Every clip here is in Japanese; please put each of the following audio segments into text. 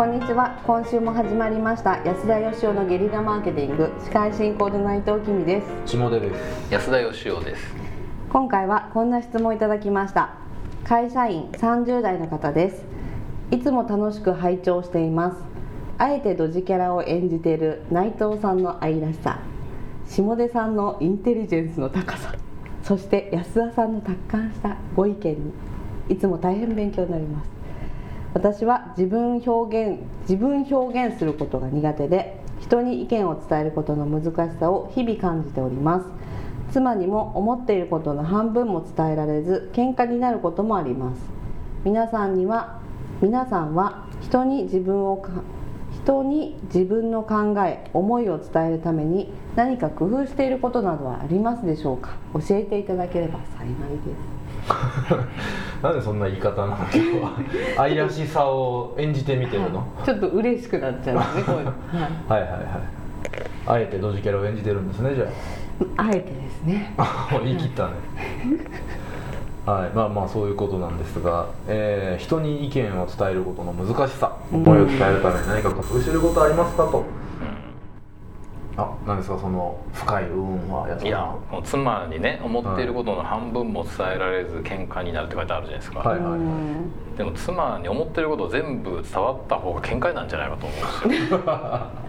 こんにちは。今週も始まりました。安田義雄のゲリラマーケティング。司会進行の内藤君です。下出です。安田義雄です。今回はこんな質問いただきました。会社員30代の方です。いつも楽しく拝聴しています。あえてドジキャラを演じている内藤さんの愛らしさ。下出さんのインテリジェンスの高さ。そして安田さんの達観したご意見に。いつも大変勉強になります私は自分表現自分表現することが苦手で人に意見を伝えることの難しさを日々感じております。妻にも思っていることの半分も伝えられず喧嘩になることもあります。皆さんには皆さんは人に自分を人に自分の考え思いを伝えるために何か工夫していることなどはありますでしょうか？教えていただければ幸いです。なんでそんな言い方なの？今日は愛らしさを演じてみてるの、はい、ちょっと嬉しくなっちゃうんですねこういうの、はい、はいはいはい。あえてドジキャラを演じてるんですねじゃあ。あえてですね。言い切ったねはいまあまあそういうことなんですが、えー、人に意見を伝えることの難しさ思いを伝えるために何か工夫してることありますかと、あ何ですかその深い部分はいやもう妻にね思っていることの半分も伝えられず喧嘩になるって書いてあるじゃないですか、はいはい。はい、でも妻に思ってること全部伝わった方が喧嘩なんじゃないかと思うんですよ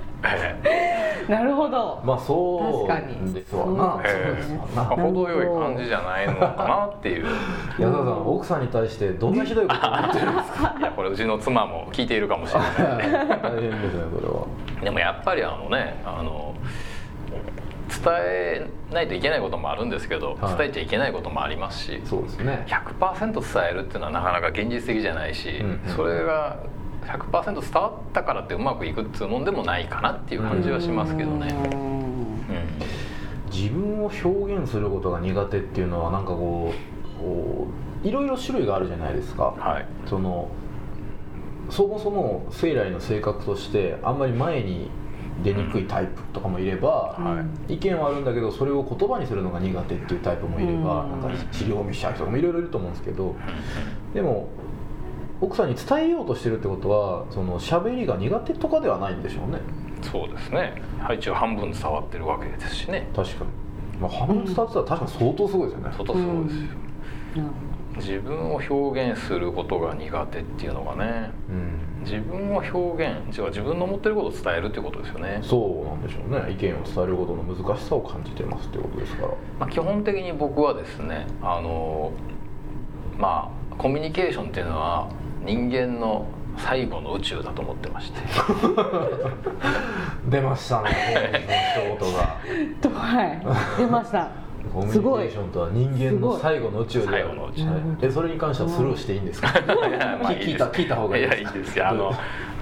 なるほど。まあそうですわな、えー、程よい感じじゃないのかなっていう。矢田さん奥さんに対してどんなひどいことを言ってるんですか？いやこれうちの妻も聞いているかもしれない。大変ですねそれは。でもやっぱりあのねあの伝えないといけないこともあるんですけど、伝えちゃいけないこともありますしそうですね。100%伝えるっていうのはなかなか現実的じゃないし、うんうん、それが100%伝わったからってうまくいくっていうもんでもないかなっていう感じはしますけどね。自分を表現することが苦手っていうのはなんかこういろいろ種類があるじゃないですか。はい、そのそもそも生来の性格としてあんまり前に出にくいタイプとかもいれば、はい、意見はあるんだけどそれを言葉にするのが苦手っていうタイプもいれば、なんか資料見しちゃう人とかもいろいろいると思うんですけどでも奥さんに伝えようとしてるってことはその喋りが苦手とかではないんでしょうね。そうですね。配置は半分伝わってるわけですしね。確かに、まあ、半分伝わってたら確かに相当すごいですよね。相当すごいですよ、うん、自分を表現することが苦手っていうのがね、うん、自分を表現じゃあ自分の思ってることを伝えるっていうことですよね。そうなんでしょうね。意見を伝えることの難しさを感じてますっていうことですから、まあ、基本的に僕はですねあのまあコミュニケーションっていうのは人間の最後の宇宙だと思ってまして。出ましたね一言が。はい。出ました。コミュニケーションとは人間の最後の宇宙で最後の宇宙、えそれに関してはスルーしていいんですか？聞いた聞いた方がいいです。いやいいですよ。あの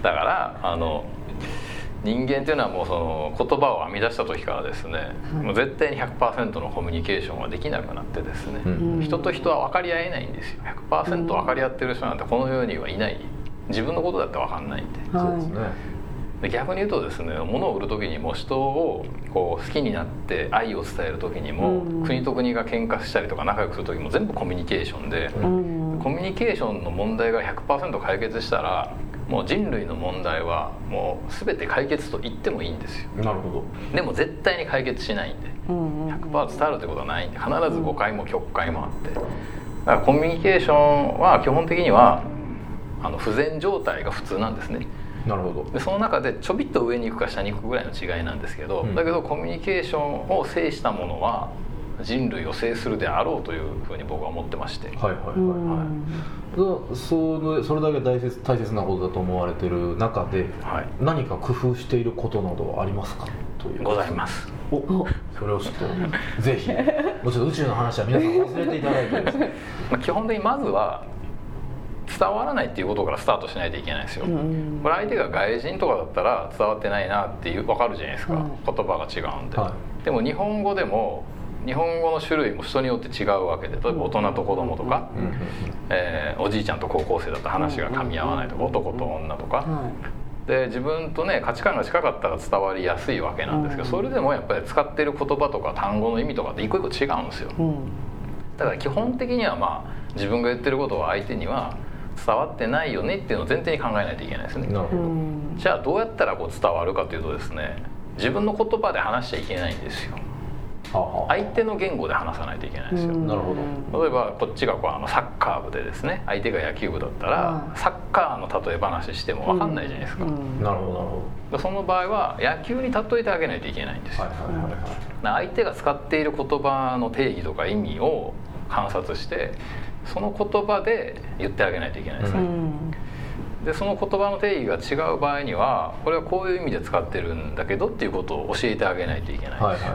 だからあの人間っていうのはもうその言葉を編み出した時からですね、はい、もう絶対に100%のコミュニケーションはできなくなってですね、うん、人と人は分かり合えないんですよ。100%分かり合ってる人なんてこの世にはいない。自分のことだって分かんないんで、はい、そうですねで逆に言うとですね物を売る時にも人をこう好きになって愛を伝える時にも、うん、国と国が喧嘩したりとか仲良くする時も全部コミュニケーションで、うん、コミュニケーションの問題が100%解決したらもう人類の問題はもう全て解決と言ってもいいんですよ。なるほど。でも絶対に解決しないんで、100%伝わるってことはないんで。必ず誤解も曲解もあって。だからコミュニケーションは基本的にはあの不全状態が普通なんですねなるほど。でその中でちょびっと上に行くか下に行くぐらいの違いなんですけど、うん、だけどコミュニケーションを制したものは人類を制するであろうというふうに僕は思ってまして。はいはいはいはい。それそれだけ大切大切なことだと思われてる中で、はい、何か工夫していることなどはありますか？という。ございます。おそれをちょっと ぜひ。もうちょっと宇宙の話は皆さん忘れていただいてですね。まあ基本的にまずは伝わらないっていうことからスタートしないといけないですよ、うん、これ相手が外人とかだったら伝わってないなっていう分かるじゃないですか、うん、言葉が違うんで、はい、でも日本語でも日本語の種類も人によって違うわけで例えば大人と子供とか、うん、えー、おじいちゃんと高校生だと話が噛み合わないとか、男と女とか、で自分とね価値観が近かったら伝わりやすいわけなんですけど、それでもやっぱり使ってる言葉とか単語の意味とかって一個一個違うんですよ、だから基本的にはまあ自分が言ってることを相手には伝わってないよねっていうのを前提に考えないといけないですね。じゃあどうやったらこう伝わるかというとですね自分の言葉で話しちゃいけないんですよ。相手の言語で話さないといけないんですよ、なるほど。例えばこっちがこうあのサッカー部でですね相手が野球部だったらサッカーの例え話しても分かんないじゃないですか、なるほどなるほど。その場合は野球に例えてあげないといけないんですよ、はいはいはいはい、相手が使っている言葉の定義とか意味を観察してその言葉で言ってあげないといけないですね、でその言葉の定義が違う場合にはこれはこういう意味で使ってるんだけどっていうことを教えてあげないといけない。です、はいはい。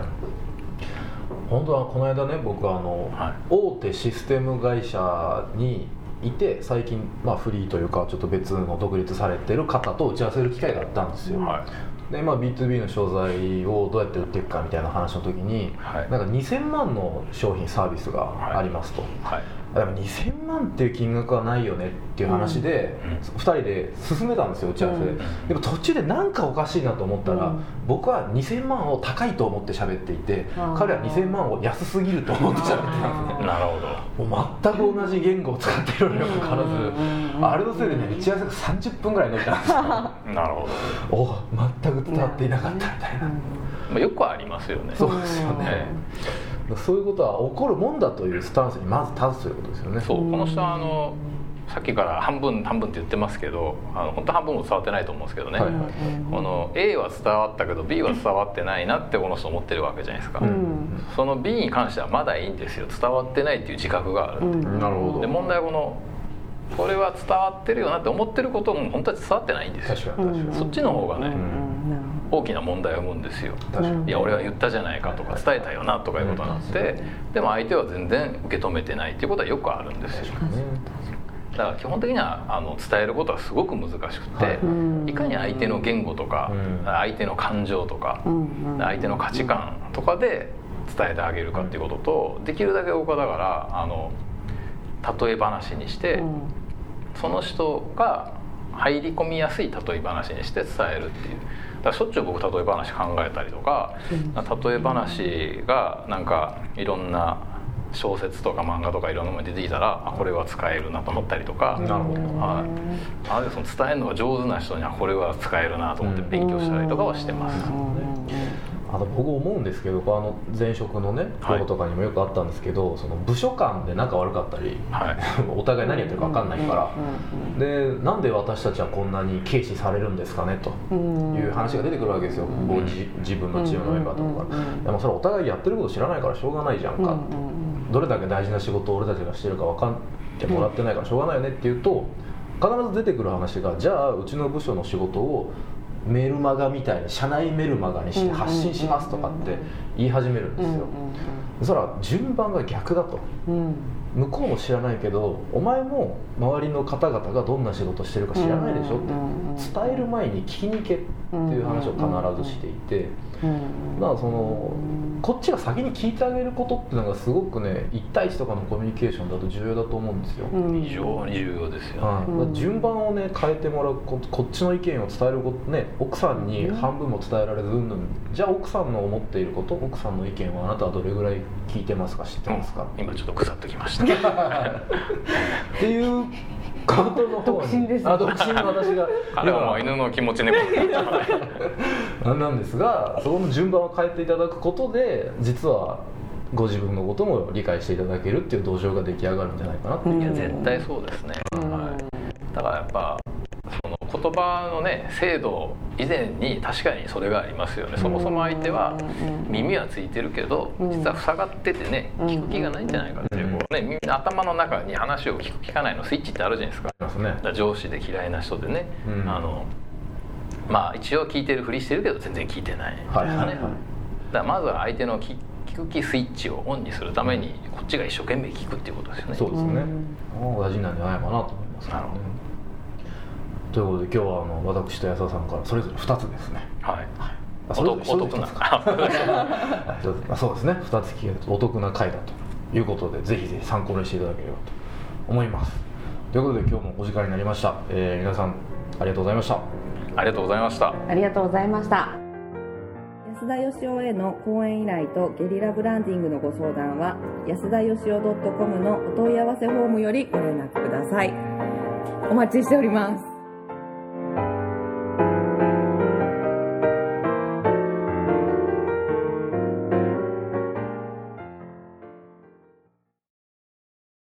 本当はこの間ね僕あの、はい、大手システム会社にいて最近、まあ、フリーというかちょっと別の独立されてる方と打ち合わせる機会があったんですよ、はい、で、まあ、B2B の商材をどうやって売っていくかみたいな話の時に、はい、なんか2000万の商品サービスがありますと、はいでも2000万っていう金額はないよねっていう話で、うん、2人で進めたんですよ打ち合わせで、うん、でも途中で何かおかしいなと思ったら、うん、僕は2000万を高いと思って喋っていて彼は2000万を安すぎると思って喋ってたんですね。なるほど。もう全く同じ言語を使っているにもかかわらず、あれのせいでね打ち合わせが30分ぐらい伸びたんですよ。なるほど。お全く伝わっていなかったみたいな、まあ、よくありますよね。そうですよね、そういうことは起こるもんだというスタンスにまず立つということですよね。そうこの人はあのさっきから半分半分って言ってますけどあの本当半分も伝わってないと思うんですけどね、はいはい、この A は伝わったけど B は伝わってないなってこの人思ってるわけじゃないですか、うん、その B に関してはまだいいんですよ。伝わってないっていう自覚がある、うん、なるほど。で問題はこのこれは伝わってるよなって思ってることも本当は伝わってないんですよ。そっちの方がね、大きな問題を生むんですよ。いや俺は言ったじゃないかとか伝えたよなとかいうことになって、でも相手は全然受け止めてないっていうことはよくあるんですよ、だから基本的にはあの伝えることはすごく難しくて、はい、いかに相手の言語とか、相手の感情とか、相手の価値観とかで伝えてあげるかっていうこととできるだけ僕はだからあの例え話にして、その人が入り込みやすい例え話にして伝えるっていうだしょっちゅう僕例え話考えたりとか、例え話がなんかいろんな小説とか漫画とかいろんなものに出てきたらあこれは使えるなと思ったりとか。なるほど、はい、あその伝えるのが上手な人にはこれは使えるなと思って勉強したりとかはしてます。あの僕思うんですけどあの前職のね候補とかにもよくあったんですけど、はい、その部署間で仲悪かったり、はい、お互い何やってるか分かんないから、でなんで私たちはこんなに軽視されるんですかねと。いう話が出てくるわけですよ、うん、自分のチームのメンバーとか。から、でもそれはお互いやってること知らないからしょうがないじゃんか、どれだけ大事な仕事を俺たちがしてるか分かってもらってないからしょうがないよねっていうと必ず出てくる話がじゃあうちの部署の仕事をメルマガみたいに社内メルマガにして発信しますとかって言い始めるんですよ。そしたら順番が逆だと、向こうも知らないけどお前も周りの方々がどんな仕事してるか知らないでしょって伝える前に聞きに行けっていう話を必ずしていて。だからそのこっちが先に聞いてあげることっていうのがすごくね1対1とかのコミュニケーションだと重要だと思うんですよ。非常に重要ですよ、ね、順番をね変えてもらうここっちの意見を伝えることね奥さんに半分も伝えられずうんぬん。じゃあ奥さんの思っていること奥さんの意見はあなたはどれぐらい聞いてますか知ってますか、今ちょっと腐ってきましたっていうことの独身ですあ独身の私が。彼は犬の気持ちね なんですがそこの順番を変えていただくことで実はご自分のことも理解していただけるっていう土壌が出来上がるんじゃないかなっていや絶対そうですね、はい、だからやっぱその言葉のね精度以前に確かにそれがありますよね。そもそも相手は耳はついてるけど実は塞がっててね聞く気がないんじゃないかっていうね、耳の頭の中に話を聞く聞かないのスイッチってあるじゃないですか。上司で嫌いな人でね、あのまあ一応聞いてるふりしてるけど全然聞いてない。とかね、はい。はい。はい、だからまずは相手の聞聞く気スイッチをオンにするためにこっちが一生懸命聞くっていうことですよね。そうですね、大事なんじゃないかなと思います、ね、なるほど。ということで今日はあの私と安田さんからそれぞれ2つですね。はい、はい。お得お得なそうです。ね。2つ聞けるお得な回だということでぜひぜひ参考にしていただければと思います。ということで今日もお時間になりました、えー、皆さんありがとうございました。ありがとうございました。ありがとうございました。安田義雄への講演依頼とゲリラブランディングのご相談は安田義雄 .com のお問い合わせフォームよりご連絡ください。お待ちしております